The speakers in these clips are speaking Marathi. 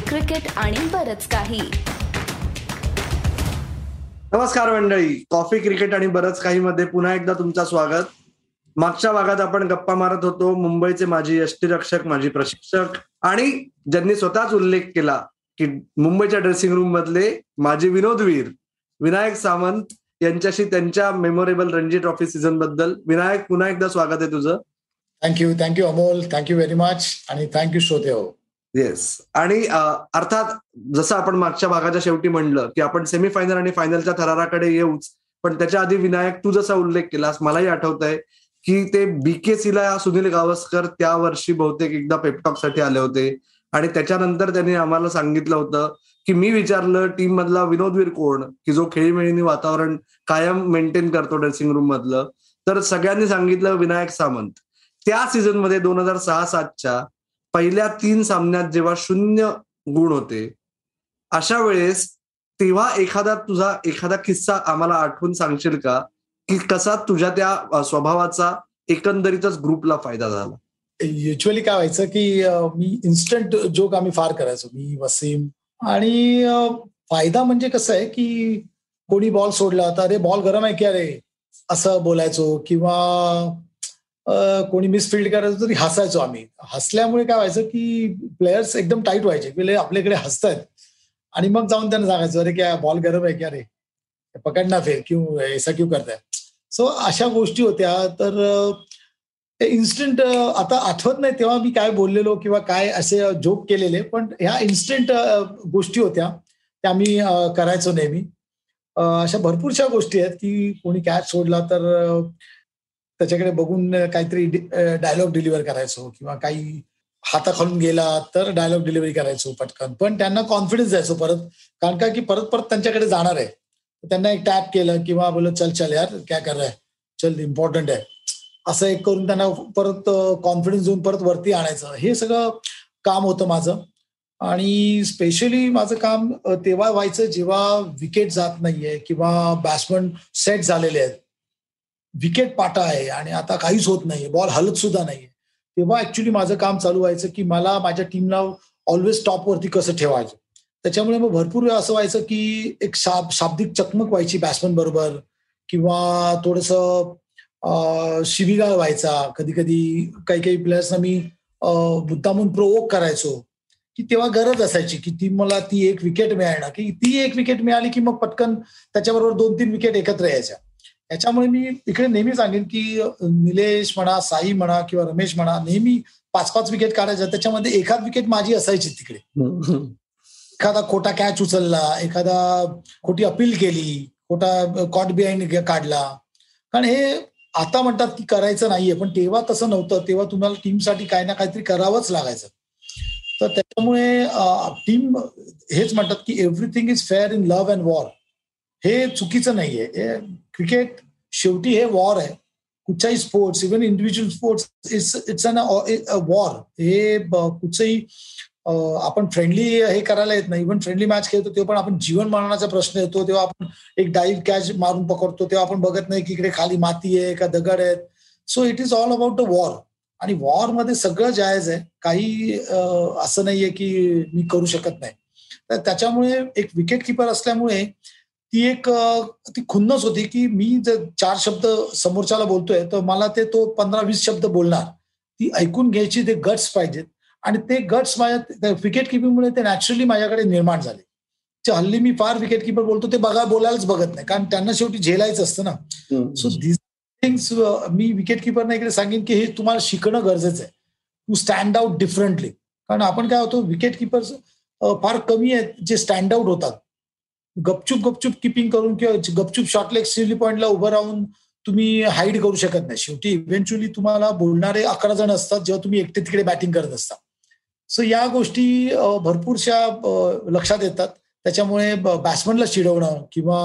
क्रिकेट आणि बरच काही. नमस्कार मंडळी. कॉफी क्रिकेट आणि बरंच काही मध्ये पुन्हा एकदा तुमचं स्वागत. मागच्या भागात आपण गप्पा मारत होतो. मुंबईचे माजी यष्टीरक्षक माजी प्रशिक्षक आणि ज्यांनी स्वतःच उल्लेख केला की मुंबईच्या ड्रेसिंग रूम मधले माजी विनोदवीर विनायक सावंत यांच्याशी त्यांच्या मेमोरेबल रणजी ट्रॉफी सीझनबद्दल. विनायक पुन्हा एकदा स्वागत आहे तुझं. Thank you thank you Amol. Thank you very much आणि थँक्यू श्रोते हो. येस आणि अर्थात जसं आपण मागच्या भागाच्या शेवटी म्हणलं की आपण सेमीफायनल आणि फायनलच्या थराराकडे येऊच पण त्याच्या आधी विनायक तू जसा उल्लेख केलास मलाही आठवत आहे की ते बीकेसीला सुनील गावस्कर त्या वर्षी बहुतेक एकदा पेपटॉकसाठी आले होते. आणि त्याच्यानंतर त्यांनी आम्हाला सांगितलं होतं की मी विचारलं टीम मधला विनोदवीर कोण? की जो खेळीमेळीनी वातावरण कायम मेंटेन करतो ड्रेसिंग रूम मधलं. तर सगळ्यांनी सांगितलं विनायक सामंत. त्या सीझनमध्ये दोन हजार सहा सातच्या पहिल्या तीन सामन्यात जेव्हा शून्य गुण होते अशा वेळेस तेव्हा एखादा तुझा एखादा किस्सा आम्हाला आठवून सांगशील का? की कसा तुझ्या त्या स्वभावाचा एकंदरीतच ग्रुपला फायदा झाला? युजली काय व्हायचं की मी इन्स्टंट जोक आम्ही फार करायचो. मी वसीम आणि फायदा म्हणजे कसं आहे की कोणी बॉल सोडला तर अरे बॉल गरम आहे की अरे? असं बोलायचो किंवा कोणी मिसफिल्ड करायचं तरी हसायचो आम्ही. हसल्यामुळे काय व्हायचं की प्लेयर्स एकदम टाईट व्हायचे. की आपल्याकडे हसतायत आणि मग जाऊन त्यांना सांगायचं अरे क्या बॉल गरम आहे की अरे पकडना फेर क्यू ऐसा क्यू करताय सो अशा गोष्टी होत्या. तर इन्स्टंट आता आठवत नाही तेव्हा मी काय बोललेलो किंवा काय असे जोक केलेले पण ह्या इन्स्टंट गोष्टी होत्या. त्या मी करायचो नेहमी. अशा भरपूरशा गोष्टी आहेत की कोणी कॅच सोडला तर त्याच्याकडे बघून काहीतरी डायलॉग डिलिव्हर करायचो किंवा काही हाताखालून गेला तर डायलॉग डिलिव्हरी करायचो पटकन. पण त्यांना कॉन्फिडन्स द्यायचो परत. कारण का की परत परत त्यांच्याकडे जाणार आहे. त्यांना एक टॅप केलं किंवा बोल चल चल यार काय कर रहा चल इम्पॉर्टंट आहे. असं एक करून त्यांना परत कॉन्फिडन्स देऊन परत वरती आणायचं. हे सगळं काम होतं माझं. आणि स्पेशली माझं काम तेव्हा व्हायचं जेव्हा विकेट जात नाहीये किंवा बॅट्समन सेट झालेले आहेत. विकेट पाटा आहे आणि आता काहीच होत नाही बॉल हलत सुद्धा नाहीये. तेव्हा ऍक्च्युली माझं काम चालू व्हायचं की मला माझ्या टीमला ऑलवेज टॉपवरती कसं ठेवायचं? त्याच्यामुळे मग भरपूर वेळा असं व्हायचं की एक शाब शाब्दिक चकमक व्हायची बॅट्समन बरोबर किंवा थोडस शिबिगाळ व्हायचा. कधी कधी काही काही प्लेयर्सना मी मुद्दामून प्रोवोक करायचो. की तेव्हा गरज असायची की ती मला ती एक विकेट मिळायला. की ती एक विकेट मिळाली की मग पटकन त्याच्याबरोबर दोन तीन विकेट एकत्र यायच्या. याच्यामुळे मी इकडे नेहमी सांगेन की निलेश म्हणा साई म्हणा किंवा रमेश म्हणा नेहमी पाच पाच विकेट काढायच्या त्याच्यामध्ये एखाद विकेट माझी असायची तिकडे. एखादा खोटा कॅच उचलला एखादा खोटी अपील केली खोटा कॉट बिहाइंड काढला. कारण हे आता म्हणतात की करायचं नाहीये पण तेव्हा तसं नव्हतं. तेव्हा तुम्हाला टीमसाठी काही ना काहीतरी करावंच लागायचं. तर त्याच्यामुळे टीम हेच म्हणतात की everything is fair in love and war हे चुकीचं नाहीये. क्रिकेट शेवटी हे वॉर आहे. कुठच्याही sports even individual sports it's it's an war. हे कुठचंही आपण फ्रेंडली हे करायला येत नाही. इव्हन फ्रेंडली मॅच खेळतो तेव्हा पण आपण जीवन मरणाचा प्रश्न येतो. तेव्हा आपण एक डाईव्ह कॅच मारून पकडतो. तेव्हा आपण बघत नाही की इकडे खाली माती आहे का दगड आहेत. So it is all about the war आणि वॉरमध्ये सगळं जायज आहे. काही असं नाहीये की मी करू शकत नाही. तर त्याच्यामुळे एक विकेट किपर असल्यामुळे ती एक ती खुन्नस होती की मी जर चार शब्द समोरच्याला बोलतोय तर मला ते तो पंधरा वीस शब्द बोलणार. ती ऐकून घ्यायची ते गट्स पाहिजेत. आणि ते गट्स माझ्या विकेट किपिंगमुळे ते नॅचरली माझ्याकडे निर्माण झाले. हल्ली मी फार विकेट किपर बोलतो ते बघा बोलायलाच बघत नाही. कारण त्यांना शेवटी झेलायचं असतं ना. सो दिस थिंग्स मी विकेट किपरना इकडे सांगेन की हे तुम्हाला शिकणं गरजेचं आहे. टू स्टँड आउट डिफरंटली कारण आपण काय होतो विकेट किपर्स फार कमी आहेत जे स्टँड आउट होतात. गपचूप गपचूप किपिंग करून किंवा गपचूप शॉर्ट लेग सिली पॉईंटला उभं राहून तुम्ही हाईड करू शकत नाही. शेवटी इव्हेंच्युअली तुम्हाला बोलणारे अकरा जण असतात जेव्हा तुम्ही एकटे तिकडे बॅटिंग करत असता. सो या गोष्टी भरपूरशा लक्षात येतात. त्याच्यामुळे बॅट्समनला चिडवणं किंवा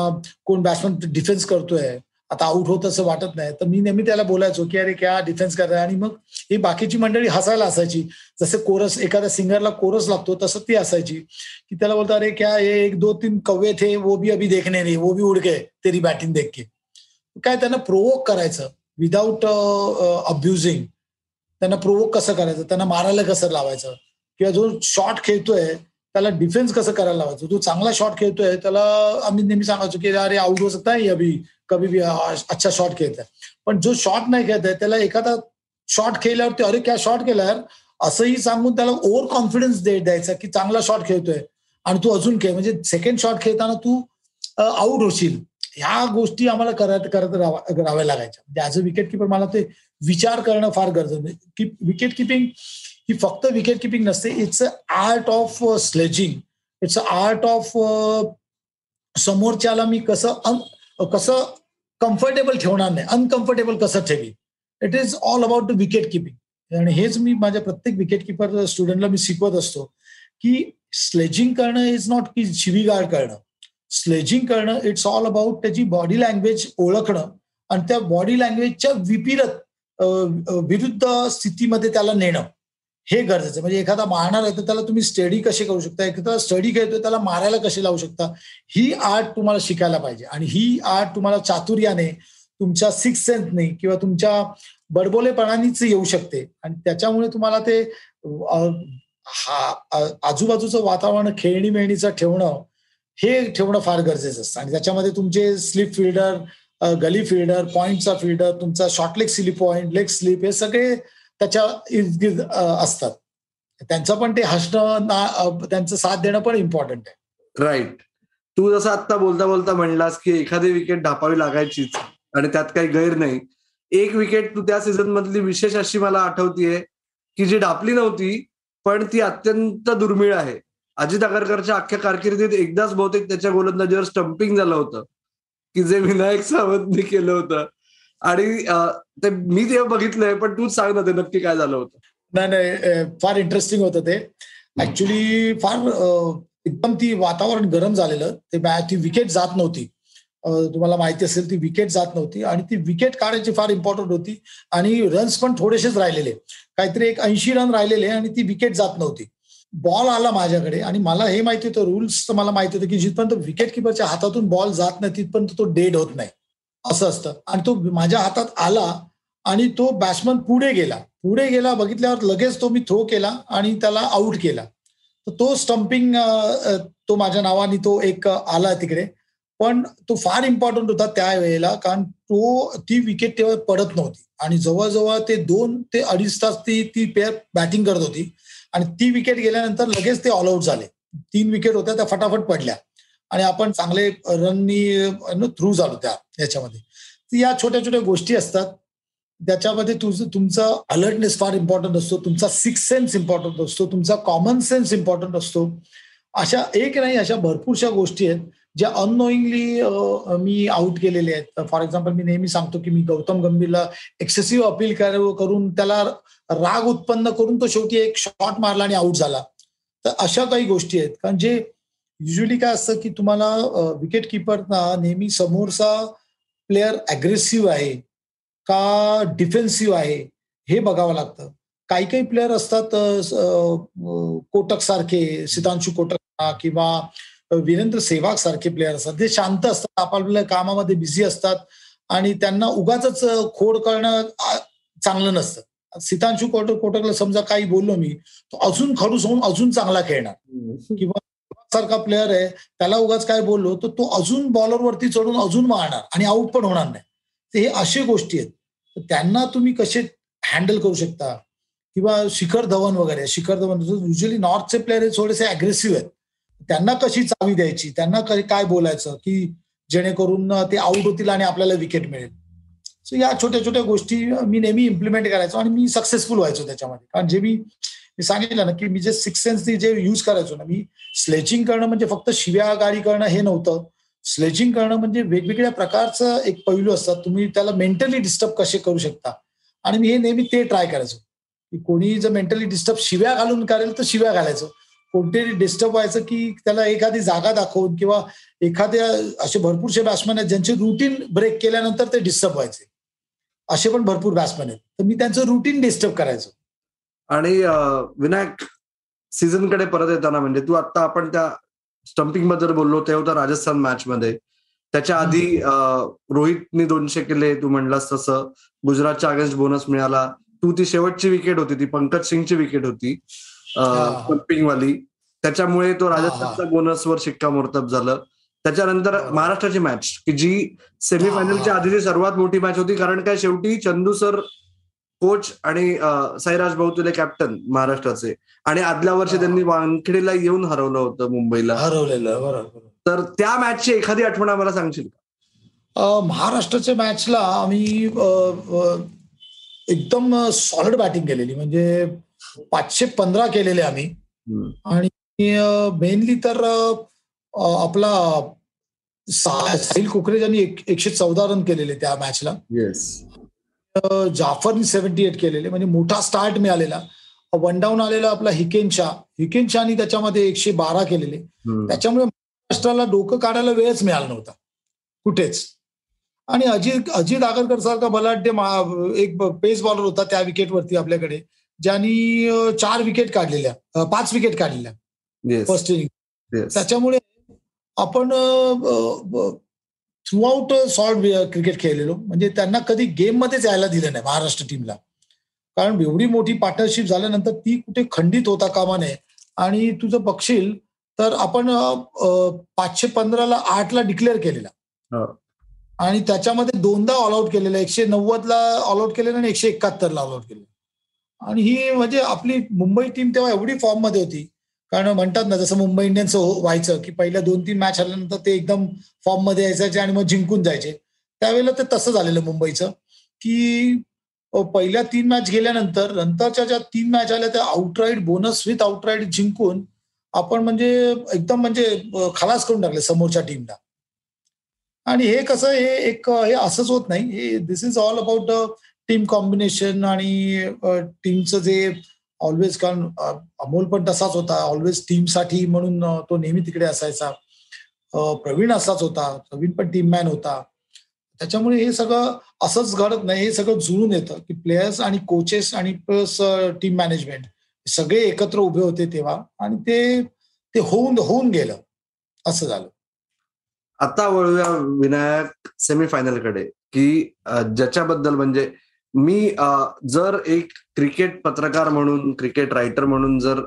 कोण बॅट्समन डिफेन्स करतोय आता आउट होत असं वाटत नाही तर मी नेहमी त्याला बोलायचो की अरे क्या डिफेन्स करताय आणि मग ही बाकीची मंडळी हसायला असायची जसं कोरस एखाद्या सिंगरला कोरस लागतो तसं ती असायची की त्याला बोलतो अरे क्या हे एक दो तीन कव्वे थे वो भी अभी देखणे नाही वो भी उडके तेरी बॅटिंग देख के. काय त्यांना प्रोवोक करायचं. विदाऊट अब्युझिंग त्यांना प्रोवोक कसं करायचं? त्यांना मारायला कसं लावायचं? किंवा जो शॉट खेळतोय त्याला डिफेन्स कसं करायला लावायचं? तो चांगला शॉट खेळतोय त्याला आम्ही नेहमी सांगायचो की अरे आउट हो सकता है अभी कभी भी अच्छा शॉट खेळत आहे पण जो शॉट नाही खेळत आहे त्याला एखादा शॉट खेळल्यावरती अरे क्या शॉट केल्यावर असंही सांगून त्याला ओव्हर कॉन्फिडन्स द्यायचा की चांगला शॉट खेळतोय. आणि तू अजून खेळ. म्हणजे सेकंड शॉट खेळताना तू आउट होशील. ह्या गोष्टी आम्हाला करत करत राहाव्या लागायच्या. म्हणजे ऍज अ विकेट किपर मला ते विचार करणं फार गरजेचं की विकेट किपिंग ही फक्त विकेट किपिंग नसते. It's a art of sledging it's a art of समोरच्याला मी कसं कसं कम्फर्टेबल ठेवणार नाही. अनकम्फर्टेबल कसं ठेवी it is all about the wicket keeping आणि हेच मी माझ्या प्रत्येक विकेट किपर स्टुडंटला मी शिकवत असतो की स्लेजिंग करणं इज नॉट की शिवीगाळ करणं. स्लेजिंग करणं इट्स ऑल अबाउट त्याची बॉडी लँग्वेज ओळखणं आणि त्या बॉडी लँग्वेजच्या विपरीत विरुद्ध स्थितीमध्ये त्याला नेणं. हे गरजेचं म्हणजे एखादा मारणार आहे तर त्याला तुम्ही स्टडी कशी करू शकता? एखादा स्टडी खेळतोय त्याला मारायला कशी लावू शकता? ही आर्ट तुम्हाला शिकायला पाहिजे. आणि ही आर्ट तुम्हाला चातुर्याने तुमच्या सिक्स सेन्सने किंवा तुमच्या बडबोलेपणानेच येऊ शकते. आणि त्याच्यामुळे तुम्हाला ते आजूबाजूचं वातावरण खेळणी मेळणीचं ठेवणं हे ठेवणं फार गरजेचं असतं. आणि त्याच्यामध्ये तुमचे स्लिप फिल्डर गली फिल्डर पॉईंटचा फिल्डर तुमचा short leg slip point leg slip हे सगळे त्याच्या इर्द असतात. त्यांचं पण ते हसणं त्यांचं साथ देणं पण इम्पॉर्टंट आहे. राईट तू जसं आता बोलता बोलता म्हणलास की एखादी विकेट ढापावी लागायचीच. आणि त्यात काही गैर नाही. एक विकेट तू त्या सीझन मधली विशेष अशी मला आठवतीये की जी डापली नव्हती पण ती अत्यंत दुर्मिळ आहे. अजित आगरकरच्या अख्ख्या कारकिर्दीत एकदाच बहुतेक त्याच्या गोलंदाजीवर स्टम्पिंग झालं होतं की जे विनायक सावंतने केलं होतं. आणि ते मी ते बघितलंय पण तूच सांग ना ते नक्की काय झालं होतं. नाही नाही फार इंटरेस्टिंग होतं ते. ऍक्च्युली फार एकदम ती वातावरण गरम झालेलं. ते ती विकेट जात नव्हती. तुम्हाला माहिती असेल ती विकेट जात नव्हती आणि ती विकेट काढायची फार इम्पॉर्टंट होती आणि रन्स पण थोडेसेच राहिलेले. काहीतरी एक ऐंशी रन राहिलेले आणि ती विकेट जात नव्हती. बॉल आला माझ्याकडे आणि मला हे माहिती होतं रुल्स तर मला माहिती होतं की जिथपर्यंत विकेट किपरच्या हातातून बॉल जात नाही तिथपर्यंत तो डेड होत नाही. असं असतं. आणि तो माझ्या हातात आला आणि तो बॅट्समन पुढे गेला. पुढे गेला बघितल्यावर लगेच तो मी थ्रो केला आणि त्याला आउट केला. तर तो स्टम्पिंग तो माझ्या नावाने तो एक आला तिकडे. पण तो फार इम्पॉर्टंट होता त्या वेळेला कारण तो ती विकेट तेव्हा पडत नव्हती. आणि जवळजवळ ते दोन ते अडीच तास ती ती पेअर बॅटिंग करत होती. आणि ती विकेट गेल्यानंतर लगेच ते ऑल आउट झाले. तीन विकेट होत्या त्या फटाफट पडल्या. आणि आपण चांगले रननी थ्रू झालो त्या याच्यामध्ये. या छोट्या छोट्या गोष्टी असतात. त्याच्यामध्ये तुझं तुमचा अलर्टनेस फार इम्पॉर्टंट असतो. तुमचा सिक्स सेन्स इम्पॉर्टंट असतो. तुमचा कॉमन सेन्स इम्पॉर्टंट असतो. अशा एक नाही अशा भरपूरशा गोष्टी आहेत. ज्या अननोईंगली मी आउट केलेले आहेत. फॉर एक्झाम्पल मी नेहमी सांगतो की मी गौतम गंभीरला एक्सेसिव्ह अपील करून त्याला राग उत्पन्न करून तो शेवटी एक शॉट मारला आणि आउट झाला. तर अशा काही गोष्टी आहेत. कारण जे युजली काय असतं की तुम्हाला विकेट किपरना नेहमी समोरचा प्लेअर अग्रेसिव्ह आहे का डिफेन्सिव्ह आहे हे बघावं लागतं. काही काही प्लेअर असतात कोटक सारखे सितांशू कोटक किंवा वीरेंद्र सेवाग सारखे प्लेअर असतात. ते शांत असतात आपल्या कामामध्ये बिझी असतात आणि त्यांना उगाच खोड करणं चांगलं नसतं. सितांशू कोटक कोटकला समजा काही बोललो मी तो अजून खडूस होऊन अजून चांगला खेळणार. किंवा सारखा प्लेअर आहे त्याला उगाच काय बोललो तर तो अजून बॉलरवरती चढून अजून मारणार आणि आऊट पण होणार नाही. तर हे अशी गोष्टी आहेत. त्यांना तुम्ही कसे हँडल करू शकता? किंवा शिखर धवन वगैरे शिखर धवन युजली नॉर्थचे प्लेअर हे थोडेसे अग्रेसिव्ह आहेत. त्यांना कशी चावी द्यायची? त्यांना काय बोलायचं? की जेणेकरून ते आउट होतील आणि आपल्याला विकेट मिळेल. सो या छोट्या छोट्या गोष्टी मी नेहमी इम्प्लिमेंट करायचो आणि मी सक्सेसफुल व्हायचो त्याच्यामध्ये. कारण जे मी मी सांगितलं ना की मी जे सिक्स सेन्सनी जे युज करायचो ना मी स्लेचिंग करणं म्हणजे फक्त शिव्या गाडी करणं हे नव्हतं. स्लेचिंग करणं म्हणजे वेगवेगळ्या प्रकारचं एक पैलू असतात. तुम्ही त्याला मेंटली डिस्टर्ब कसे करू शकता? आणि मी हे नेहमी ते ट्राय करायचो. की कोणी जर मेंटली डिस्टर्ब शिव्या घालून करेल तर शिव्या घालायचो. कोणतरी डिस्टर्ब व्हायचं की त्याला एखादी जागा दाखवून किंवा एखाद्या असे भरपूरसे बॅट्समॅन आहेत ज्यांचे रुटीन ब्रेक केल्यानंतर ते डिस्टर्ब व्हायचे. असे पण भरपूर बॅट्समॅन आहेत. तर मी त्यांचं रुटीन डिस्टर्ब करायचो. आणि विनायक सीझनकडे परत येताना म्हणजे तू आता आपण त्या स्टम्पिंगबद्दल बोललो ते होतं राजस्थान मॅच मध्ये. त्याच्या आधी रोहितने दोनशे केले तू म्हणलास तसं. गुजरातच्या अगेन्स्ट बोनस मिळाला. तू ती शेवटची विकेट होती ती पंकज सिंगची विकेट होती. वाली त्याच्यामुळे तो राजस्थानचा बोनसवर शिक्कामोर्तब झालं. त्याच्यानंतर महाराष्ट्राची मॅच की जी सेमीफायनलच्या आधीची सर्वात मोठी मॅच होती. कारण काय शेवटी चंदू सर कोच आणि साईराज भाऊ तुले कॅप्टन महाराष्ट्राचे. आणि आदल्या वर्षी त्यांनी वानखेडेला येऊन हरवलं होतं मुंबईला. हरवलेलं बरोबर. तर त्या मॅचची एखादी आठवण आम्हाला सांगशील का? महाराष्ट्राच्या मॅचला आम्ही एकदम सॉलिड बॅटिंग केलेली. म्हणजे पाचशे पंधरा केलेले आम्ही. आणि मेनली तर आपला साहिल कुकरेज यांनी एकशे चौदा रन केलेले त्या मॅचला जाफरनी सेव्हन्टी एट केलेले म्हणजे मोठा स्टार्ट मिळालेला. वन डाऊन आलेला आपला हिकेन शाह. हिकेन शाहनी त्याच्यामध्ये एकशे बारा केलेले. त्याच्यामुळे महाराष्ट्राला डोकं काढायला वेळच मिळाला नव्हता. कुठेच. आणि अजित अजित आगरकर सारखा बलाढ्य एक पेस बॉलर होता त्या विकेटवरती आपल्याकडे. ज्यांनी चार विकेट काढलेल्या पाच विकेट काढलेल्या फर्स्ट इनिंग त्याच्यामुळे आपण थ्रू आउट सॉल्ट क्रिकेट खेळलेलो. म्हणजे त्यांना कधी गेम मध्येच यायला दिलं नाही महाराष्ट्र टीमला कारण एवढी मोठी पार्टनरशिप झाल्यानंतर ती कुठे खंडित होता कामा नये. आणि तुझं बघशील तर आपण पाचशे पंधराला आठला डिक्लेअर केलेला. आणि त्याच्यामध्ये दोनदा ऑल आउट केलेला. एकशे नव्वदला ऑल आउट केलेला आणि एकशे एकाहत्तरला ऑल आउट केलेला. आणि ही म्हणजे आपली मुंबई टीम तेव्हा एवढी फॉर्ममध्ये होती. कारण म्हणतात ना जसं मुंबई इंडियन्स हो- व्हायचं की पहिल्या दोन तीन मॅच आल्यानंतर ते एकदम फॉर्ममध्ये यायचे आणि मग जिंकून जायचे. त्यावेळेला ते तसं झालेलं मुंबईचं की पहिल्या तीन मॅच गेल्यानंतर नंतरच्या ज्या तीन मॅच आल्या त्या आउटराईड बोनस विथ आउटराईड जिंकून आपण म्हणजे एकदम म्हणजे खलास करून टाकले समोरच्या टीमला आणि हे कसं हे एक हे असंच होत नाही. हे this is all about team combination आणि टीमचं जे ऑलवेज कारण अमोल पण तसाच होता. ऑलवेज टीमसाठी म्हणून तो नेहमी तिकडे असायचा. प्रवीण असाच होता. प्रवीण पण टीम मॅन होता. त्याच्यामुळे हे सगळं असंच घडत नाही. हे सगळं जुळून येतं की प्लेयर्स आणि कोचेस आणि प्लस टीम मॅनेजमेंट सगळे एकत्र उभे होते तेव्हा आणि ते ते होऊन होऊन गेलं. असं झालं. आता वळूया विनायक सेमीफायनलकडे की ज्याच्याबद्दल म्हणजे मी जर एक क्रिकेट पत्रकार म्हणून क्रिकेट रायटर म्हणून जर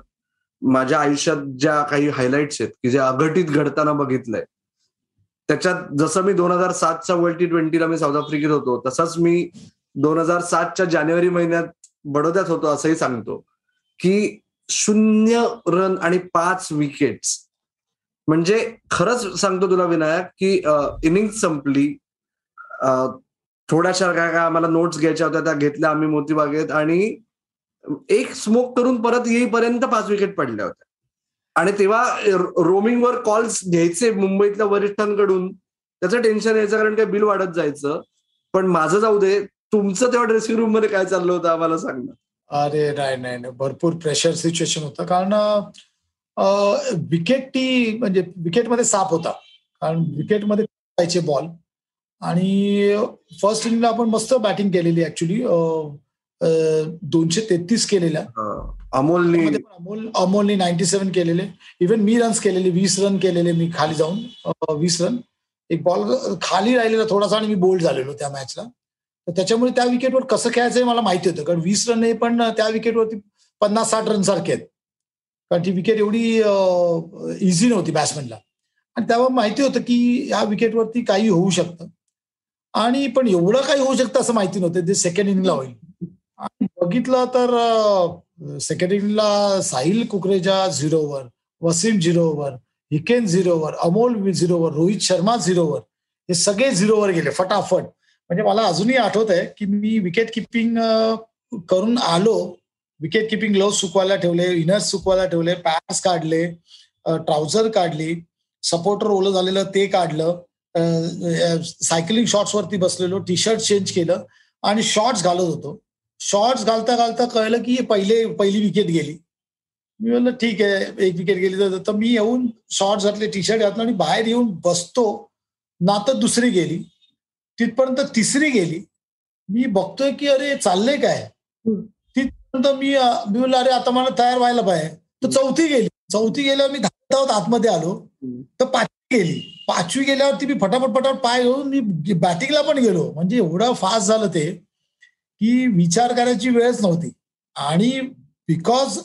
माझ्या आयुष्यात ज्या काही हायलाइट्स आहेत की जे अघटित घडताना बघितलंय त्याच्यात जसं मी दोन हजार सातच्या वर्ल्ड टी ट्वेंटीला मी साऊथ आफ्रिकेत होतो तसंच मी दोन हजार सातच्या जानेवारी महिन्यात बडोद्यात होतो असंही सांगतो की शून्य रन आणि पाच विकेट्स म्हणजे खरंच सांगतो तुला विनायक की इनिंग संपली थोड्याशा काय काय आम्हाला नोट्स घ्यायच्या होत्या त्या घेतल्या आम्ही मोतीबागेत आणि एक स्मोक करून परत येईपर्यंत पाच विकेट पडल्या होत्या. आणि तेव्हा रोमिंगवर कॉल्स घ्यायचे मुंबईतल्या वरिष्ठांकडून त्याचं टेन्शन यायचं कारण काय? बिल वाढत जायचं. पण माझं जाऊ दे तुमचं तेव्हा ड्रेसिंग रूममध्ये काय चाललं होतं आम्हाला सांगणं अरे नाही नाही भरपूर प्रेशर सिच्युएशन होतं. कारण विकेट ती म्हणजे विकेटमध्ये साप होता. कारण विकेटमध्ये जायचे बॉल आणि फर्स्ट इनिंगला आपण मस्त बॅटिंग केलेली ऍक्च्युली दोनशे तेहतीस केलेल्या. अमोलनी अमोल अमोलनी नाईन्टी सेव्हन केलेले. इव्हन मी रन्स केलेले वीस रन केलेले मी खाली जाऊन. वीस रन एक बॉल खाली राहिलेला थोडासा आणि मी बोल्ड झालेलो त्या मॅचला तर त्याच्यामुळे त्या विकेटवर कसं खेळायचं मला माहिती होतं. कारण वीस रन हे पण त्या विकेटवरती पन्नास साठ रन सारखे आहेत. कारण ती विकेट एवढी इझी नव्हती बॅट्समॅनला आणि तेव्हा माहिती होतं की ह्या विकेटवरती काही होऊ शकतं. आणि पण एवढं काही होऊ शकतं असं माहिती नव्हतं. ते सेकंड इनिंगला होईल. आणि बघितलं तर सेकंड इनिंगला साहिल कुकरेजा झिरोवर वसीम झिरोवर हिकेन झिरोवर अमोल झिरोवर रोहित शर्मा झिरोवर हे सगळे झिरोवर गेले फटाफट. म्हणजे मला अजूनही आठवत आहे की मी विकेट किपिंग करून आलो. विकेट किपिंग ग्लोव्ह सुकवायला ठेवले इनर्स सुकवायला ठेवले पॅन्स काढले ट्राउझर काढली सपोर्टर ओलं झालेलं ते काढलं. सायकलिंग शॉर्ट्स वरती बसलेलो टी शर्ट चेंज केलं आणि शॉर्ट्स घालत होतो. शॉर्ट्स घालता घालता कळलं की पहिले पहिली विकेट गेली. मी म्हणलं ठीक आहे एक विकेट गेली तर मी येऊन शॉर्ट्स घातले टी शर्ट घातलं आणि बाहेर येऊन बसतो. ना तर दुसरी गेली. तिथपर्यंत तिसरी गेली. मी बघतोय की अरे चाललंय काय? तिथपर्यंत मी मी म्हणलं अरे आता मला तयार व्हायला पाहिजे. तर चौथी गेली. चौथी गेल्यावर मी धावत आतमध्ये आलो. तर पाचवी केली. पाचवी गेल्यावरती मी फटाफट फटाफट पाय घेऊन मी बॅटिंगला पण गेलो. म्हणजे एवढं फास्ट झालं ते की विचार करायची वेळच नव्हती. आणि because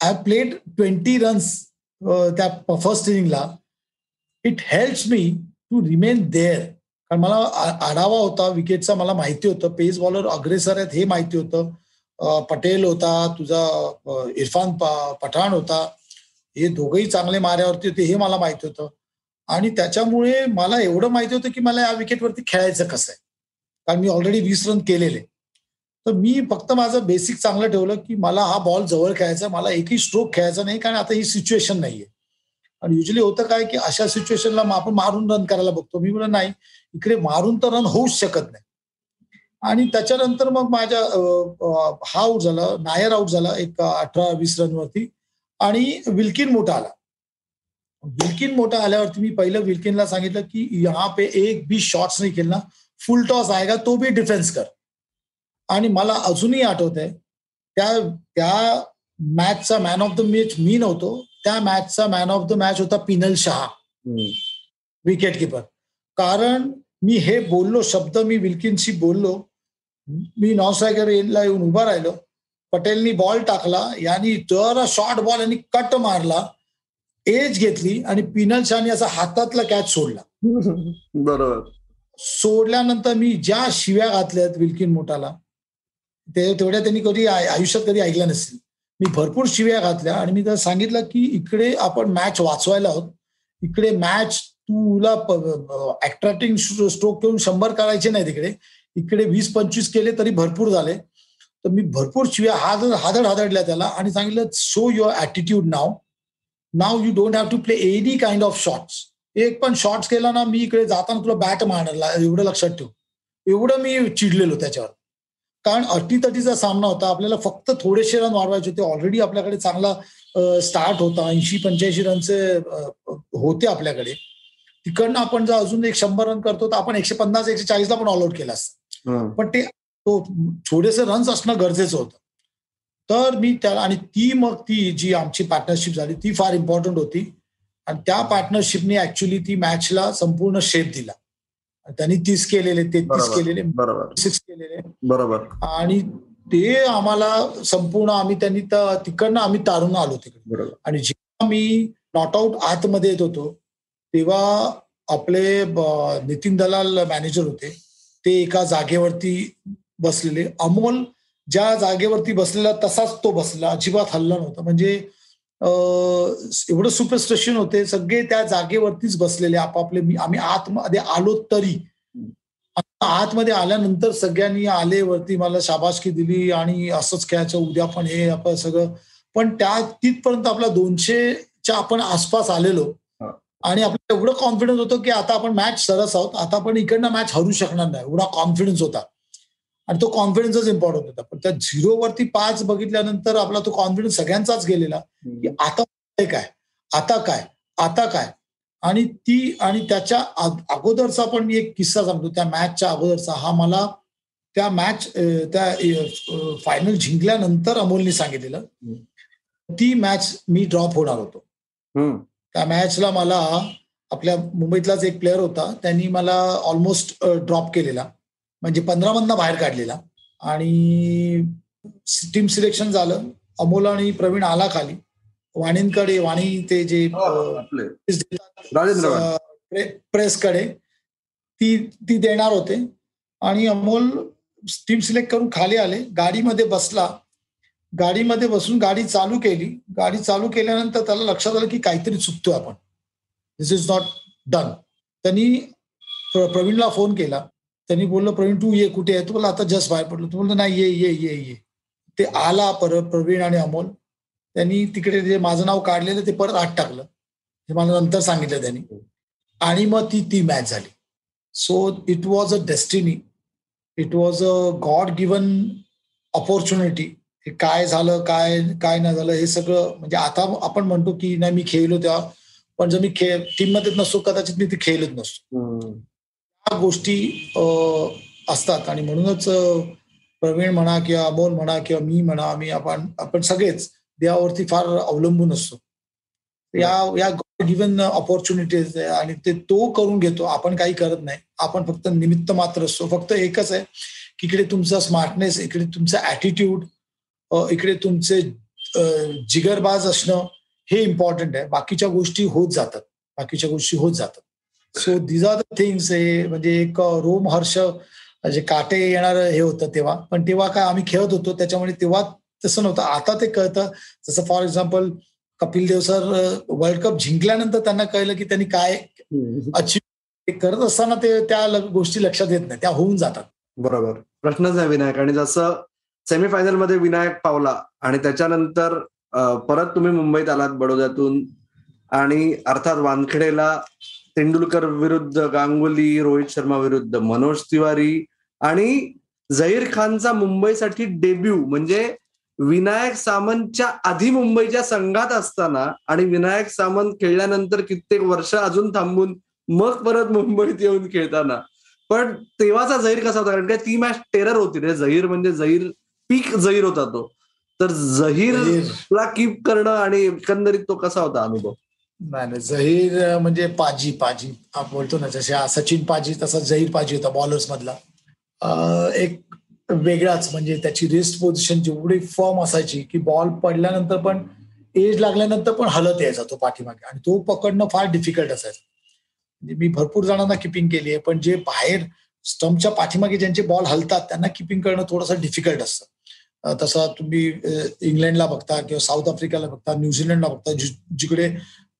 I played twenty runs त्या first इनिंगला it helps me to remain there कारण मला आढावा होता विकेटचा मला माहिती होतं पेस बॉलर अग्रेसर आहेत हे माहिती होतं. पटेल होता तुझा इरफान पठाण होता. हे दोघंही चांगले माऱ्यावरती होते हे मला माहिती होतं. आणि त्याच्यामुळे मला एवढं माहिती होतं की मला या विकेटवरती खेळायचं कसं आहे. कारण मी ऑलरेडी वीस रन केलेले. तर मी फक्त माझं बेसिक चांगलं ठेवलं की मला हा बॉल जवळ खेळायचा मला एकही स्ट्रोक खेळायचा नाही कारण आता ही सिच्युएशन नाहीये. आणि युजली होतं काय की अशा सिच्युएशनला आपण मारून रन करायला बघतो. मी म्हणलं नाही इकडे मारून तर रन होऊच शकत नाही. आणि त्याच्यानंतर मग माझ्या हा आऊट झाला नायर आऊट झाला एक अठरा वीस रनवरती आणि विल्किन मोठा आला. विल्किन मोठा आल्यावरती मी पहिलं विल्किनला सांगितलं की यहाँ पे एक बी शॉट्स नाही ना फुल टॉस आएगा तो बी डिफेन्स कर. आणि मला अजूनही आठवत आहे त्या त्या मॅचचा मॅन ऑफ द मॅच मी नव्हतो. त्या मॅचचा मॅन ऑफ द मॅच होता पिनल शहा विकेट किपर कारण मी हे बोललो शब्द मी विल्किनशी बोललो. मी नॉन स्ट्रायकर ला येऊन उभा राहिलो. पटेलनी बॉल टाकला यांनी तर शॉर्ट बॉल यांनी कट मारला. एज घेतली आणि पिनल शहानी असा हातातला कॅच सोडला. बरोबर. सोडल्यानंतर मी ज्या शिव्या घातल्यात विल्किन मोठाला ते तेवढ्या त्यांनी कधी आयुष्यात कधी ऐकल्या नसतील. मी भरपूर शिव्या घातल्या आणि मी त्याला सांगितलं की इकडे आपण मॅच वाचवायला आहोत. इकडे मॅच तुला अट्रॅक्टिंग स्ट्रोक घेऊन शंभर करायचे नाही तिकडे इकडे वीस पंचवीस केले तरी भरपूर झाले. तर मी भरपूर शिव्या हादड हादड हादडल्या त्याला आणि सांगितलं show your attitude now now you don't have to play any kind of shots एक पण शॉट्स केला ना मी इकडे जाताना तुला बॅट मारला एवढं लक्षात ठेव. एवढं मी चिडलेलो त्याच्यावर. कारण अटीतटीचा सामना होता आपल्याला फक्त थोडेसे रन वाढवायचे होते. ऑलरेडी आपल्याकडे चांगला स्टार्ट होता ऐंशी पंच्याऐंशी रनचे होते आपल्याकडे. तिकडनं आपण जर अजून एक शंभर रन करतो तर आपण एकशे पन्नास एकशे चाळीसला पण ऑल आउट केला असतं. पण ते तो थोडेसे रन्स असणं गरजेचं होतं. तर मी त्याला आणि ती मग ती जी आमची पार्टनरशिप झाली ती फार इम्पॉर्टंट होती. आणि त्या पार्टनरशिपने ऍक्च्युली ती मॅचला संपूर्ण शेप दिला. त्यांनी तीस केलेले तेहतीस केलेले सिक्स केलेले. बरोबर. आणि ते आम्हाला संपूर्ण आम्ही त्यांनी तिकडनं आम्ही तारून आलो तिकडे. आणि जेव्हा मी नॉट आउट आतमध्ये येत होतो तेव्हा आपले नितीन दलाल मॅनेजर होते ते एका जागेवरती बसलेले. अमोल ज्या जागेवरती बसलेला तसाच तो बसला. अजिबात हल्ला नव्हता. म्हणजे एवढं सुपरस्टेशन होते. सगळे त्या जागेवरतीच बसलेले आपापले. मी आम्ही आतमध्ये आलो तरी. आतमध्ये आल्यानंतर सगळ्यांनी आले वरती मला शाबासकी दिली आणि असंच खेळायचं उद्या पण हे आपण सगळं. पण त्या तिथपर्यंत आपला दोनशेच्या आपण आसपास आलेलो. आणि आपल्याला एवढं कॉन्फिडन्स होतं की आता आपण मॅच सरस आहोत. आता आपण इकडनं मॅच हरू शकणार नाही. एवढा कॉन्फिडन्स होता. आणि तो कॉन्फिडन्सच इम्पॉर्टंट होता. पण त्या झिरो वरती पाच बघितल्यानंतर आपला तो कॉन्फिडन्स सगळ्यांचाच गेलेला. की आता काय? आता काय? आता काय? आणि ती आणि त्याच्या अगोदरचा पण मी एक किस्सा सांगतो. त्या मॅचच्या अगोदरचा. हा मला त्या मॅच त्या फायनल जिंकल्यानंतर अमोलनी सांगितलेलं. ती मॅच मी ड्रॉप होणार होतो. त्या मॅचला मला आपल्या मुंबईतलाच एक प्लेअर होता. त्यांनी मला ऑलमोस्ट ड्रॉप केलेला. म्हणजे पंधरा मधनं बाहेर काढलेला. आणि टीम सिलेक्शन झालं. अमोल आणि प्रवीण आला खाली. वाणींकडे वाणी ते जे प्रेसकडे ती ती देणार होते. आणि अमोल टीम सिलेक्ट करून खाली आले. गाडीमध्ये बसला. गाडीमध्ये बसून गाडी चालू केली. गाडी चालू केल्यानंतर त्याला लक्षात आलं की काहीतरी चुकतोय आपण. दिस इज नॉट डन त्यांनी प्रवीणला फोन केला. त्यांनी बोललं प्रवीण तू ये कुठे आहे? तू बोला आता जस्ट बाहेर पडलो. तू बोललं नाही ये ये ये ये. ते आला परत प्रवीण आणि अमोल. त्यांनी तिकडे जे माझं नाव काढलेलं ते परत आत टाकलं. हे मला नंतर सांगितलं त्यांनी. आणि मग ती ती मॅच झाली. So it was a destiny it was a god given opportunity हे काय झालं काय काय नाही झालं हे सगळं म्हणजे आता आपण म्हणतो की नाही मी खेळलो तेव्हा. पण जर मी खेळ टीम मध्येच नसतो कदाचित मी ते खेळलोच नसतो. गोष्टी असतात. आणि म्हणूनच प्रवीण म्हणा किंवा अमोल म्हणा किंवा मी म्हणा आम्ही आपण आपण सगळेच देवावरती फार अवलंबून असतो. या या गिव्हन ऑपॉर्च्युनिटीज आणि ते तो करून घेतो. आपण काही करत नाही. आपण फक्त निमित्त मात्र असतो. फक्त एकच आहे की इकडे तुमचा स्मार्टनेस इकडे तुमचा ऍटिट्यूड इकडे तुमचे जिगरबाज असणं हे इम्पॉर्टंट आहे. बाकीच्या गोष्टी होत जातात. बाकीच्या गोष्टी होत जातात. So these are the things हे म्हणजे एक रोम हर्ष म्हणजे काटे येणार हे होतं तेव्हा. पण तेव्हा काय आम्ही खेळत होतो त्याच्यामुळे तेव्हा तसं नव्हतं. आता ते कळतं. जसं for example Kapil Dev sir world cup जिंकल्यानंतर त्यांना कळलं की त्यांनी काय अचीव करत असताना ते त्या गोष्टी लक्षात येत नाही. त्या होऊन जातात. बरोबर. प्रश्नच आहे विनायक. आणि जसं सेमीफायनलमध्ये विनायक पावला आणि त्याच्यानंतर परत तुम्ही मुंबईत आलात बडोद्यातून आणि अर्थात वानखेडेला तेंडुलकर विरुद्ध गांगुली रोहित शर्मा विरुद्ध मनोज तिवारी आणि झहीर खानचा मुंबईसाठी डेब्यू म्हणजे विनायक सामंतच्या आधी मुंबईच्या संघात असताना आणि विनायक सामंत खेळल्यानंतर कित्येक वर्ष अजून थांबून मग परत मुंबईत येऊन खेळताना. पण तेव्हाचा जहीर कसा होता? कारण काय ती मॅच टेरर होती रे. जहीर म्हणजे जहीर पीक जहीर होता तो. तर जहीरला कीप करणं आणि एकंदरीत तो कसा होता अनुभव? नाही नाही. जहीर म्हणजे पाजी पाजी. आपण बोलतो ना जसे सचिन पाजी तसा जहीर पाजी होता बॉलर्स मधला. एक वेगळाच म्हणजे त्याची रिस्ट पोझिशन जेवढी फॉर्म असायची की बॉल पडल्यानंतर पण एज लागल्यानंतर पण हलत यायचा तो पाठीमागे. आणि तो पकडणं फार डिफिकल्ट असायचं. म्हणजे मी भरपूर जणांना किपिंग केली आहे पण जे बाहेर स्टम्पच्या पाठीमागे ज्यांचे बॉल हलतात त्यांना किपिंग करणं थोडंसं डिफिकल्ट असतं. तसं तुम्ही इंग्लंडला बघता किंवा साऊथ आफ्रिकाला बघता न्यूझीलंडला बघता जिकडे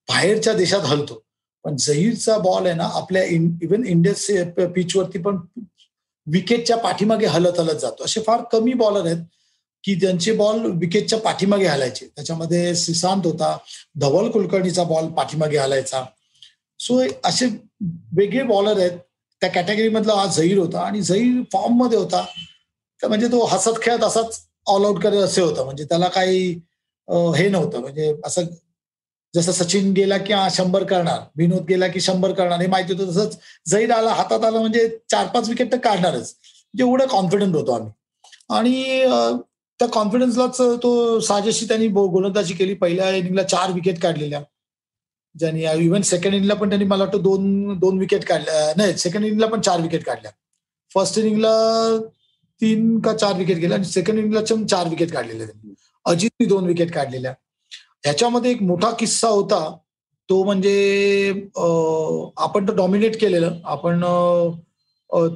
बाहेरच्या देशात हलतो. पण जहीरचा बॉल आहे ना आपल्या इव्हन इंडिया पिचवरती पण विकेटच्या पाठीमागे हलत हलत जातो. असे फार कमी बॉलर आहेत की त्यांचे बॉल विकेटच्या पाठीमागे हलायचे. त्याच्यामध्ये सिसांत होता धवल कुलकर्णीचा बॉल पाठीमागे हलायचा. सो असे वेगळे बॉलर आहेत. त्या कॅटेगरीमधला हा झहीर होता आणि झहीर फॉर्ममध्ये होता. तर म्हणजे तो हसत खेळत असाच ऑल आउट करत असे होता. म्हणजे त्याला काही हे नव्हतं. म्हणजे असं जसं सचिन गेला की शंभर करणार विनोद गेला की शंभर करणार हे माहिती होतं तसंच जैद आला हातात आला म्हणजे चार पाच विकेट तर काढणारच. म्हणजे एवढं कॉन्फिडंट होतो आम्ही. आणि त्या कॉन्फिडन्सलाच तो साजेशी त्यांनी गोलंदाजी केली. पहिल्या इनिंगला चार विकेट काढलेल्या. ज्यांनी इव्हन सेकंड इनिंगला पण त्यांनी मला वाटतं दोन दोन विकेट काढल्या. नाही सेकंड इनिंगला पण चार विकेट काढल्या. फर्स्ट इनिंगला तीन का चार विकेट गेल्या आणि सेकंड इनिंगला चार विकेट काढलेल्या त्यांनी. अजितनी दोन विकेट काढलेल्या. ह्याच्यामध्ये एक मोठा किस्सा होता. तो म्हणजे आपण तर डॉमिनेट केलेलं. आपण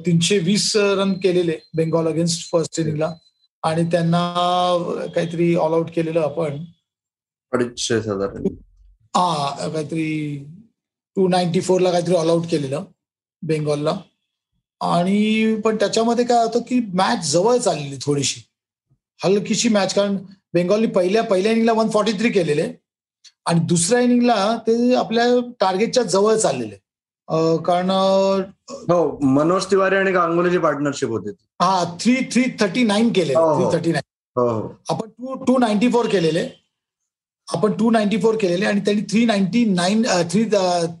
तीनशे वीस रन केलेले बेंगॉल अगेन्स्ट फर्स्ट इनिंगला आणि त्यांना काहीतरी ऑल आउट केलेलं आपण. अडीचशे साधारण हा काहीतरी टू नाईन्टी फोरला काहीतरी ऑल आउट केलेलं बेंगॉलला आणि पण त्याच्यामध्ये काय होतं की मॅच जवळ चाललेली थोडीशी. हलकीशी मॅच कारण बेंगॉलनी पहिल्या पहिल्या इनिंगला वन फॉर्टी थ्री केलेले. आणि दुसऱ्या इनिंगला ते आपल्या टार्गेटच्या जवळ चाललेले. कारण हो मनोज तिवारी आणि गांगुलीची पार्टनरशिप होती हा थ्री थ्री थर्टी नाईन केले थ्री थर्टी नाईन आपण टू टू नाईन्टी फोर केलेले. आपण टू नाईन्टी फोर केलेले आणि त्यांनी three ninety nine three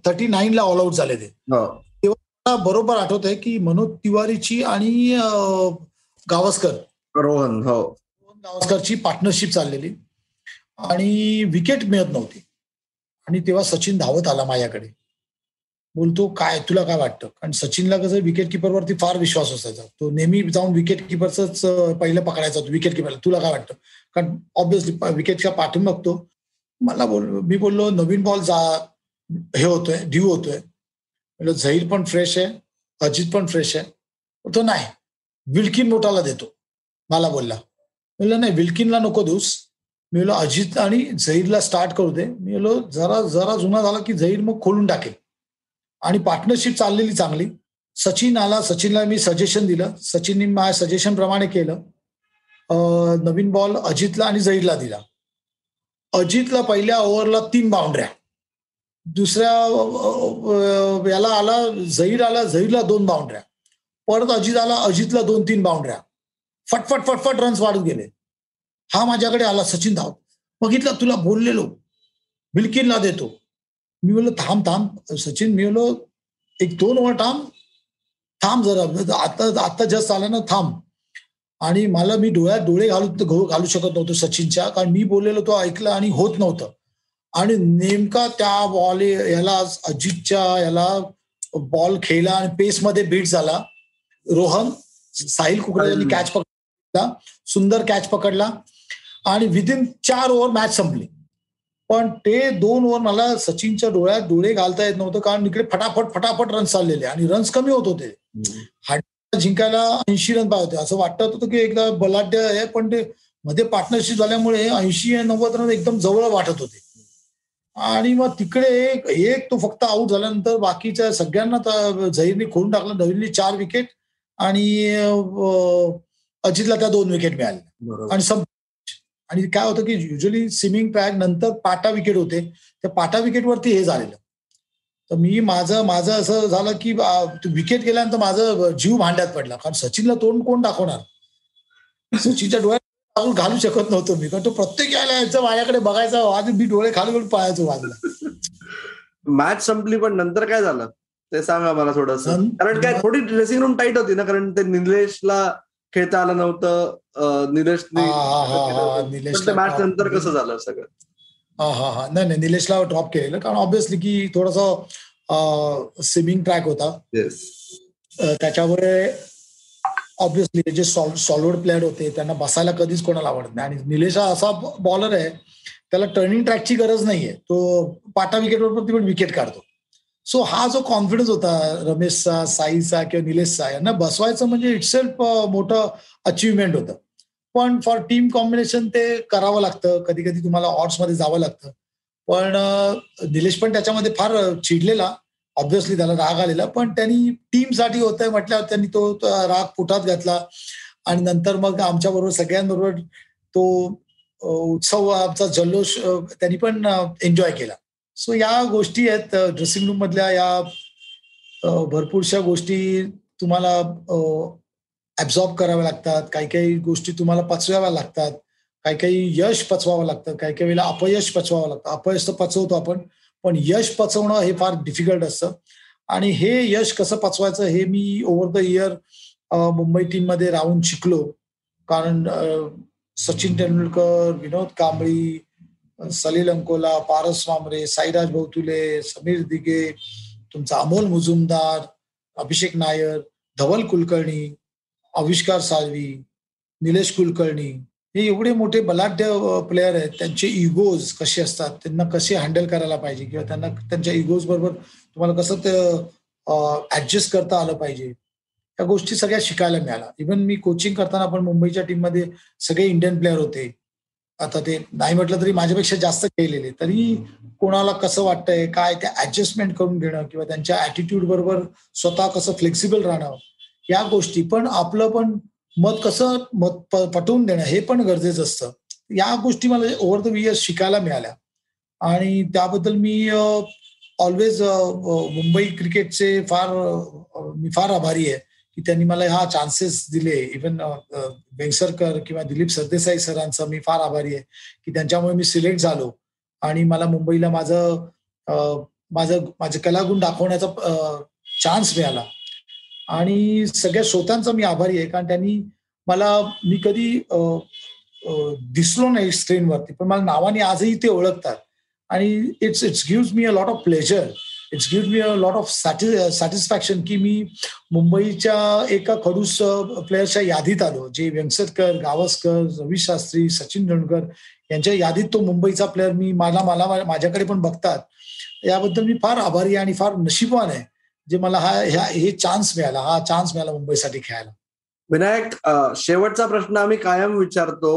thirty nine ला ऑल आउट झाले ते तेव्हा बरोबर आठवत आहे की मनोज तिवारीची आणि गावस्कर रोहन हो. गावस्करची पार्टनरशिप चाललेली. आणि विकेट मिळत नव्हती. आणि तेव्हा सचिन धावत आला माझ्याकडे. बोलतो काय तुला काय वाटतं? कारण सचिनला कसं विकेट किपरवरती फार विश्वास असायचा. तो नेहमी जाऊन विकेट किपरच पहिलं पकडायचा होतो विकेट किपरला तुला काय वाटतं? कारण ऑब्विसली विकेटच्या पाठून बघतो. मला बोल मी बोललो नवीन बॉल जा हे होतोय ड्यू होतोय. म्हणलं झहीर पण फ्रेश आहे अजित पण फ्रेश आहे. तो नाही विल्किन मोठाला देतो. मला बोलला. म्हणलं नाही विल्किनला नको देऊस. मी बोलो अजित आणि झहीरला स्टार्ट करू दे. मी बोलो जरा जरा जुना झाला की झहीर मग खोलून टाकेल. आणि पार्टनरशिप चाललेली चांगली. सचिन आला सचिनला मी सजेशन दिलं. सचिनने माझ्या सजेशन प्रमाणे केलं. नवीन बॉल अजितला आणि झहीरला दिला. अजितला पहिल्या ओव्हरला तीन बाउंड्र्या दुसऱ्या याला आला झहीर आला झहीरला दोन बाउंड्र्या परत अजित आला अजितला दोन तीन बाउंड्र्या फटफट फटफट रन्स वाढत गेले. हा माझ्याकडे आला सचिन धाव बघितलं तुला बोललेलो. बिल्किनला देतो. मी बोललो थांब थांब. सचिन मी बोललो एक दोन ओव्हर थांब. थांब जरा. आता आता जस्ट आला ना थांब. आणि मला मी डोळ्यात डोळे घालू घालू शकत नव्हतो सचिनच्या. कारण मी बोललेलो तो ऐकलं आणि होत नव्हतं. आणि नेमका त्या बॉल याला अजितच्या याला बॉल खेळला आणि पेसमध्ये बीट झाला. रोहन साहिल कुकरा यांनी कॅच पकडला. सुंदर कॅच पकडला. आणि विदिन चार ओव्हर मॅच संपली. पण ते दोन ओव्हर मला सचिनच्या डोळ्यात डोळे घालता येत नव्हतं. कारण इकडे फटाफट फटाफट रन्स चाललेले. आणि रन्स कमी होत होते. जिंकायला ऐंशी रन पाहिजे होते. असं वाटत होतं की एकदा बलाढ्य आहे पण ते मध्ये पार्टनरशिप झाल्यामुळे ऐंशी नव्वद रन एकदम जवळ वाटत होते. आणि मग तिकडे एक एक तो फक्त आऊट झाल्यानंतर बाकीच्या सगळ्यांना झहीरने खोडून टाकलं. नवीनली चार विकेट आणि अजितला त्या दोन विकेट मिळाल्या आणि सब आणि काय होतं की युजली स्विमिंग ट्रॅक नंतर पाटा विकेट होते. त्या पाटा विकेटवरती हे झालेलं. तर मी माझं माझं असं झालं की विकेट गेल्यानंतर माझं जीव भांड्यात पडला. कारण सचिनला तोंड कोण दाखवणार? सचिनच्या डोळ्यात घालू शकत नव्हतो मी. कारण तो प्रत्येक यायला यायचं माझ्याकडे बघायचा आधी मी डोळे खाली घालून पाहायचो बाजूला मॅच संपली पण नंतर काय झालं? ते सांगा मला थोडस. कारण काय थोडी ड्रेसिंग रूम टाईट होती ना? कारण ते निलेशला खेळता आलं नव्हतं निलेश मॅच नंतर कसं झालं सगळं? हा हा हा. नाही नाही निलेशला ड्रॉप केलेलं. कारण ऑब्विसली की थोडस स्विमिंग ट्रॅक होता. त्याच्यामुळे ऑब्विसली जे सॉलिड प्लेअर होते त्यांना बसायला कधीच कोणाला आवडत नाही. आणि निलेश हा असा बॉलर आहे त्याला टर्निंग ट्रॅकची गरज नाहीये. तो पाटा विकेटवर पण विकेट काढतो. सो हा जो कॉन्फिडन्स होता रमेशचा साईचा किंवा निलेशचा यांना बसवायचं म्हणजे इटसेल्फ मोठं अचिव्हमेंट होतं. पण फॉर टीम कॉम्बिनेशन ते करावं लागतं. कधी कधी तुम्हाला मध्ये जावं लागतं. पण निलेश पण त्याच्यामध्ये फार चिडलेला. ऑब्व्हियसली त्याला राग आलेला. पण त्यांनी टीमसाठी होतंय म्हटल्यावर त्यांनी तो राग पुटात घातला. आणि नंतर मग आमच्या बरोबर सगळ्यांबरोबर तो उत्सव आमचा जल्लोष त्यांनी पण एन्जॉय केला. सो या गोष्टी आहेत ड्रेसिंग रूम मधल्या या भरपूरशा गोष्टी तुम्हाला ऍब्झॉर्ब कराव्या लागतात. काही काही गोष्टी तुम्हाला पचवाव्या लागतात. काही काही यश पचवावं लागतं. काही काही वेळेला अपयश पचवावं लागतं. अपयश तर पचवतो आपण पण यश पचवणं हे फार डिफिकल्ट असतं. आणि हे यश कसं पचवायचं हे मी ओव्हर द इयर मुंबई टीममध्ये राहून शिकलो. कारण सचिन तेंडुलकर विनोद कांबळी सलील अंकोला पारस वामरे साईराज भौतुले समीर दिगे तुमचा अमोल मुजुमदार अभिषेक नायर धवल कुलकर्णी आविष्कार साळवी निलेश कुलकर्णी हे एवढे मोठे बलाढ्य प्लेयर आहेत त्यांचे इगोज कसे असतात त्यांना कसे हँडल करायला पाहिजे किंवा त्यांना त्यांच्या इगोज बरोबर तुम्हाला कसं ते ऍडजस्ट करता आलं पाहिजे या गोष्टी सगळ्या शिकायला मिळाल्या. इव्हन मी कोचिंग करताना पण मुंबईच्या टीममध्ये सगळे इंडियन प्लेयर होते. आता ते नाही म्हटलं तरी माझ्यापेक्षा जास्त खेळलेले तरी कोणाला कसं वाटतंय काय ते ऍडजस्टमेंट करून घेणं किंवा त्यांच्या ऍटिट्यूड बरोबर स्वतः कसं फ्लेक्सिबल राहणं या गोष्टी. पण आपलं पण मत कसं मत पटवून देणं हे पण गरजेचं असतं. या गोष्टी मला ओव्हर द इयर्स शिकायला मिळाल्या. आणि त्याबद्दल मी ऑलवेज मुंबई क्रिकेटचे फार मी फार आभारी आहे. की त्यांनी मला हा चान्सेस दिले. इवन वेंगसरकर किंवा दिलीप सरदेसाई सरांचा मी फार आभारी आहे की त्यांच्यामुळे मी सिलेक्ट झालो. आणि मला मुंबईला माझं माझं माझे कलागुण दाखवण्याचा चान्स मिळाला. आणि सगळ्या श्रोत्यांचा मी आभारी आहे. कारण त्यांनी मला मी कधी दिसलो नाही स्क्रीनवरती पण मला नावाने आजही ते ओळखतात. आणि it's it's give me a lot of pleasure it's give me a lot of satisfaction की मी मुंबईच्या एका खडूस uh, प्लेयर्सच्या यादीत आलो जे व्यंगसरकर गावस्कर रवी शास्त्री सचिन तेंडुलकर यांच्या यादीत तो मुंबईचा प्लेअर मी मला मला माझ्याकडे पण बघतात. याबद्दल मी फार आभारी आहे आणि फार नशीबवान आहे जे मला हा हे चान्स मिळाला हा चान्स मिळाला मुंबईसाठी खेळायला. विनायक शेवटचा प्रश्न आम्ही कायम विचारतो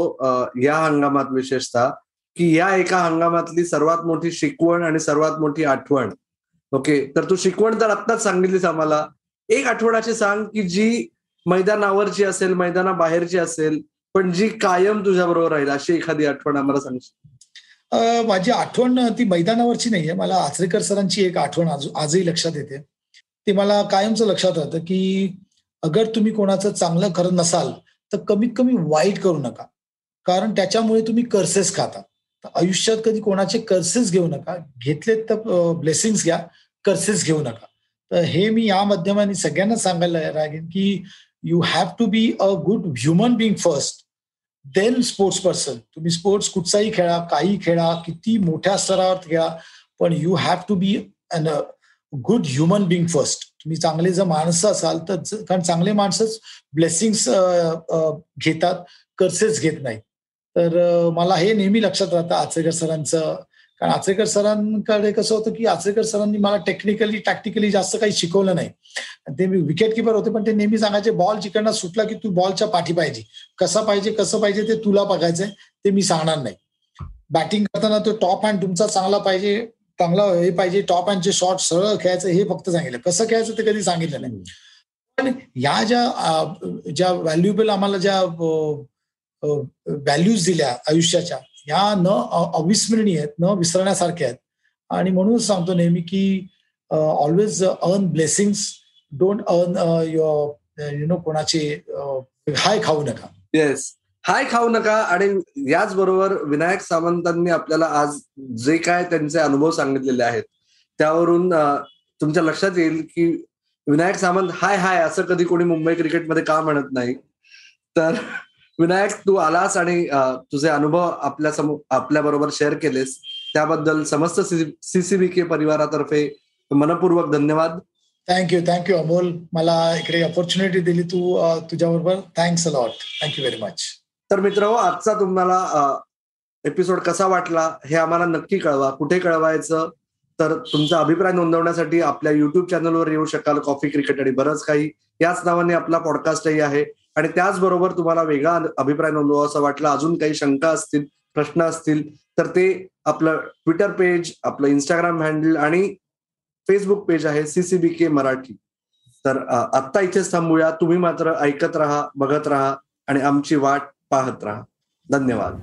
या हंगामात विशेषतः की या एका हंगामातली सर्वात मोठी शिकवण आणि सर्वात मोठी आठवण ओके तर तू शिकवण तर आत्ताच सांगितलीस आम्हाला. एक आठवड्याची सांग की जी मैदानावरची असेल मैदाना बाहेरची असेल पण जी कायम तुझ्या बरोबर राहील अशी एखादी आठवण आम्हाला सांगशील माझी आठवण ती मैदानावरची नाहीये मला आचरेकर सरांची एक आठवण आजही लक्षात येते. ते मला कायमचं लक्षात राहतं की अगर तुम्ही कोणाचं चांगलं करत नसाल तर कमीत कमी वाईट करू नका. कारण त्याच्यामुळे तुम्ही कर्सेस खाता. आयुष्यात कधी कोणाचे कर्सेस घेऊ नका. घेतले तर ब्लेसिंग्स घ्या. कर्सेस घेऊ नका. तर हे मी या माध्यमाने सगळ्यांना सांगायला लागेन की you have to be a good human being first then sports person तुम्ही स्पोर्ट्स कुठचाही खेळा काही खेळा किती मोठ्या स्तरावर घ्या पण you have to be an good human being first तुम्ही चांगले जर माणसं असाल तर कारण चांगले माणसंच ब्लेसिंग्स घेतात कर्सेस घेत नाही तर मला हे नेहमी लक्षात राहतं आचरेकर सरांचं कारण आचरेकर सरांकडे कसं होतं की आचरेकर सरांनी मला टेक्निकली टॅक्टिकली जास्त काही शिकवलं नाही. ते मी विकेट किपर होते पण ते नेहमी सांगायचे बॉल जिकडनं सुटला की तू बॉलच्या पाठी पाहिजे. कसं पाहिजे कसं पाहिजे ते तुला बघायचंय ते मी सांगणार नाही. बॅटिंग करताना तो टॉप हँड तुमचा चांगला पाहिजे चांगला हे पाहिजे टॉप हँडचे शॉट सरळ खेळायचं हे फक्त सांगितलं. कसं खेळायचं ते कधी सांगितलं नाही. पण या ज्या ज्या व्हॅल्युएबल आम्हाला ज्या व्हॅल्यूज दिल्या आयुष्याच्या ह्या न अविस्मरणीय आहेत न विसरण्यासारख्या आहेत. आणि म्हणूनच सांगतो नेहमी की always earn blessings don't earn you know कोणाचे हाय खाऊ नका. येस हाय खाऊ नका आणि याचबरोबर विनायक सावंतांनी आपल्याला आज जे काय त्यांचे अनुभव सांगितलेले आहेत त्यावरून तुमच्या लक्षात येईल की विनायक सावंत हाय हाय असं कधी कोणी मुंबई क्रिकेटमध्ये का म्हणत नाही. तर विनायक तू आलास आणि तुझे अनुभव आपल्यासमोर आपल्या बरोबर शेअर केलेस. त्याबद्दल समस्त सीसीबी के परिवारातर्फे मनपूर्वक धन्यवाद. Thank you thank you Amol. मला इकडे ऑपॉर्च्युनिटी दिली तू तुझ्याबरोबर. Thanks a lot thank you very much तर मित्र आजचा तुम्हाला एपिसोड कसा वाटला हे आम्हाला नक्की कळवा. कुठे कळवायचं? तर तुमचा अभिप्राय नोंदवण्यासाठी आपल्या युट्यूब चॅनलवर येऊ शकाल. कॉफी क्रिकेट आणि बरंच काही. याच नावाने आपला पॉडकास्टही आहे. आणि त्याचबरोबर तुम्हाला वेगळा अभिप्राय नोंदवा असं वाटलं अजून काही शंका असतील प्रश्न असतील तर ते आपलं ट्विटर पेज आपलं इंस्टाग्राम हँडल आणि फेसबुक पेज आहे सीसीबी के मराठी. तर आत्ता इथेच थांबूया. तुम्ही मात्र ऐकत राहा बघत राहा आणि आमची वाट पाहत राहा. धन्यवाद.